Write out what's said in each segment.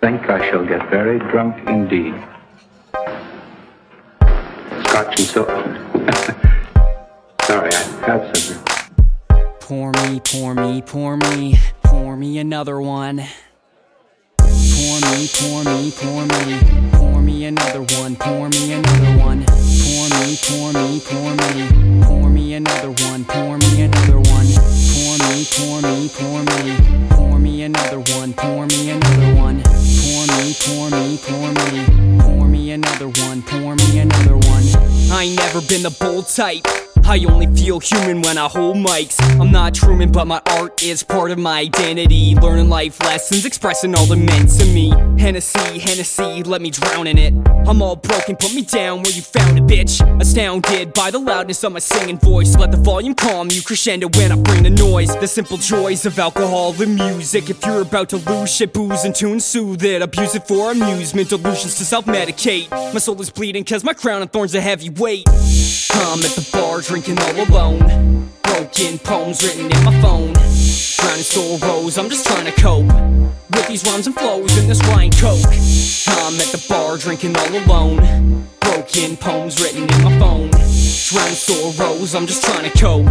think I shall get very drunk indeed. Scotch and soda. Sorry, I have something. Pour me, pour me, pour me, pour me another one. Pour me, pour me, pour me, pour me another one, pour me another one. Pour me, pour me, pour me, pour me another one, pour me another one. Pour me, pour me, pour me, pour me another one, pour me another I ain't never been the bold type. I only feel human when I hold mics. I'm not Truman, but my art is part of my identity. Learning life lessons, expressing all that meant to me. Hennessy, Hennessy, let me drown in it. I'm all broken, put me down where you found it, bitch. Astounded by the loudness of my singing voice. Let the volume calm you crescendo when I bring the noise. The simple joys of alcohol and music. If you're about to lose shit, booze and tune, soothe it. Abuse it for amusement, delusions to self medicate. My soul is bleeding, cause my crown of thorns a heavy weight. I'm at the bar drinking all alone. Broken poems written in my phone. Drowning sorrows, I'm just trying to cope. With these rhymes and flows in this wine coke. I'm at the bar drinking all alone. Broken poems written in my phone. Drowning sorrows, I'm just trying to cope.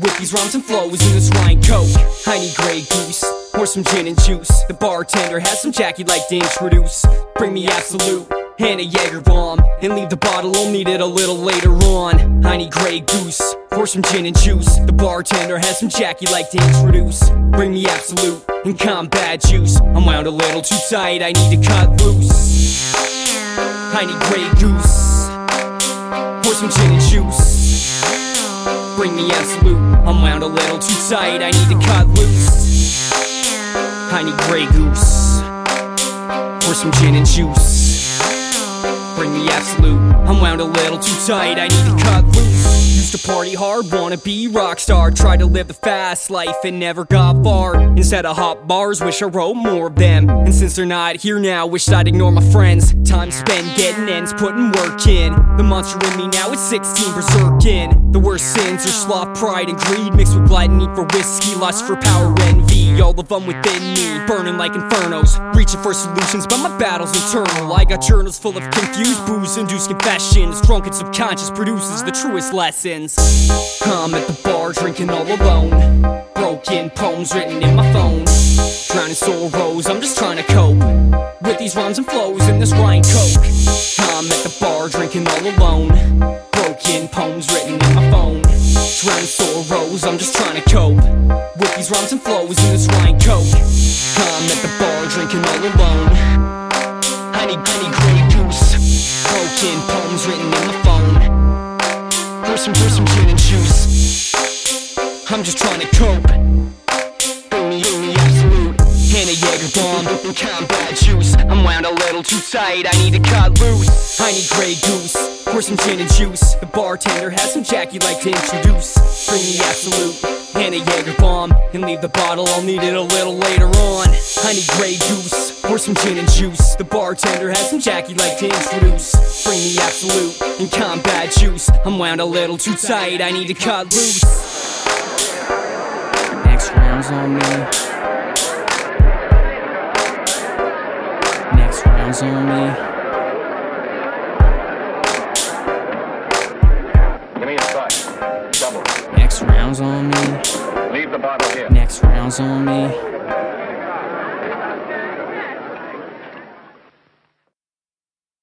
With these rhymes and flows in this wine coke. I need Grey Goose. Or some gin and juice. The bartender has some Jack he'd like to introduce. Bring me Absolut and a Jaeger bomb. And leave the bottle, I'll need it a little later on. I need Grey Goose, or some gin and juice. The bartender has some Jack he'd like to introduce. Bring me Absolut and combat juice. I'm wound a little too tight, I need to cut loose. I need Grey Goose, or some gin and juice. Bring me Absolut, I'm wound a little too tight, I need to cut loose. I need Grey Goose, or some gin and juice. Bring me Absolut. I'm wound a little too tight, I need to cut. Used to party hard, wanna be rock star. Try to live the fast life and never got far. Instead of hot bars, wish I wrote more of them. And since they're not here now, wish I'd ignore my friends. Time spent getting ends, putting work in. The monster in me now is 16 berserking. The worst sins are sloth, pride, and greed mixed with gluttony for whiskey, lust for power, envy. All of them within me, burning like infernos. Reaching for solutions, but my battle's internal. I got journals full of confused booze induced confessions. Drunken subconscious produces the truest lessons. I'm at the bar drinking all alone. Broken poems written in my phone. Drowning sorrows, I'm just trying to cope. With these rhymes and flows in this wine coke. I'm at the bar drinking all alone. Broken poems written in my phone. Drowning sorrows, I'm just trying to cope. With these rhymes and flows in this wine coke. I'm at the bar drinking all alone. I need Grey Goose. Broken poems written in my phone. Some, pour some gin and juice. I'm just trying to cope. And combat juice. I'm wound a little too tight, I need to cut loose. I need Grey Goose. Pour some gin and juice. The bartender has some Jack he'd like to introduce. Bring me Absolut. And a Jaeger bomb. And leave the bottle, I'll need it a little later on. I need Grey Goose. Pour some gin and juice. The bartender has some Jack he'd like to introduce. Bring me Absolut. And combat juice. I'm wound a little too tight, I need to cut loose. Next round's on me. Next round's on me. Give me a five. Double. Next round's on me. Leave the bottle here. Next round's on me.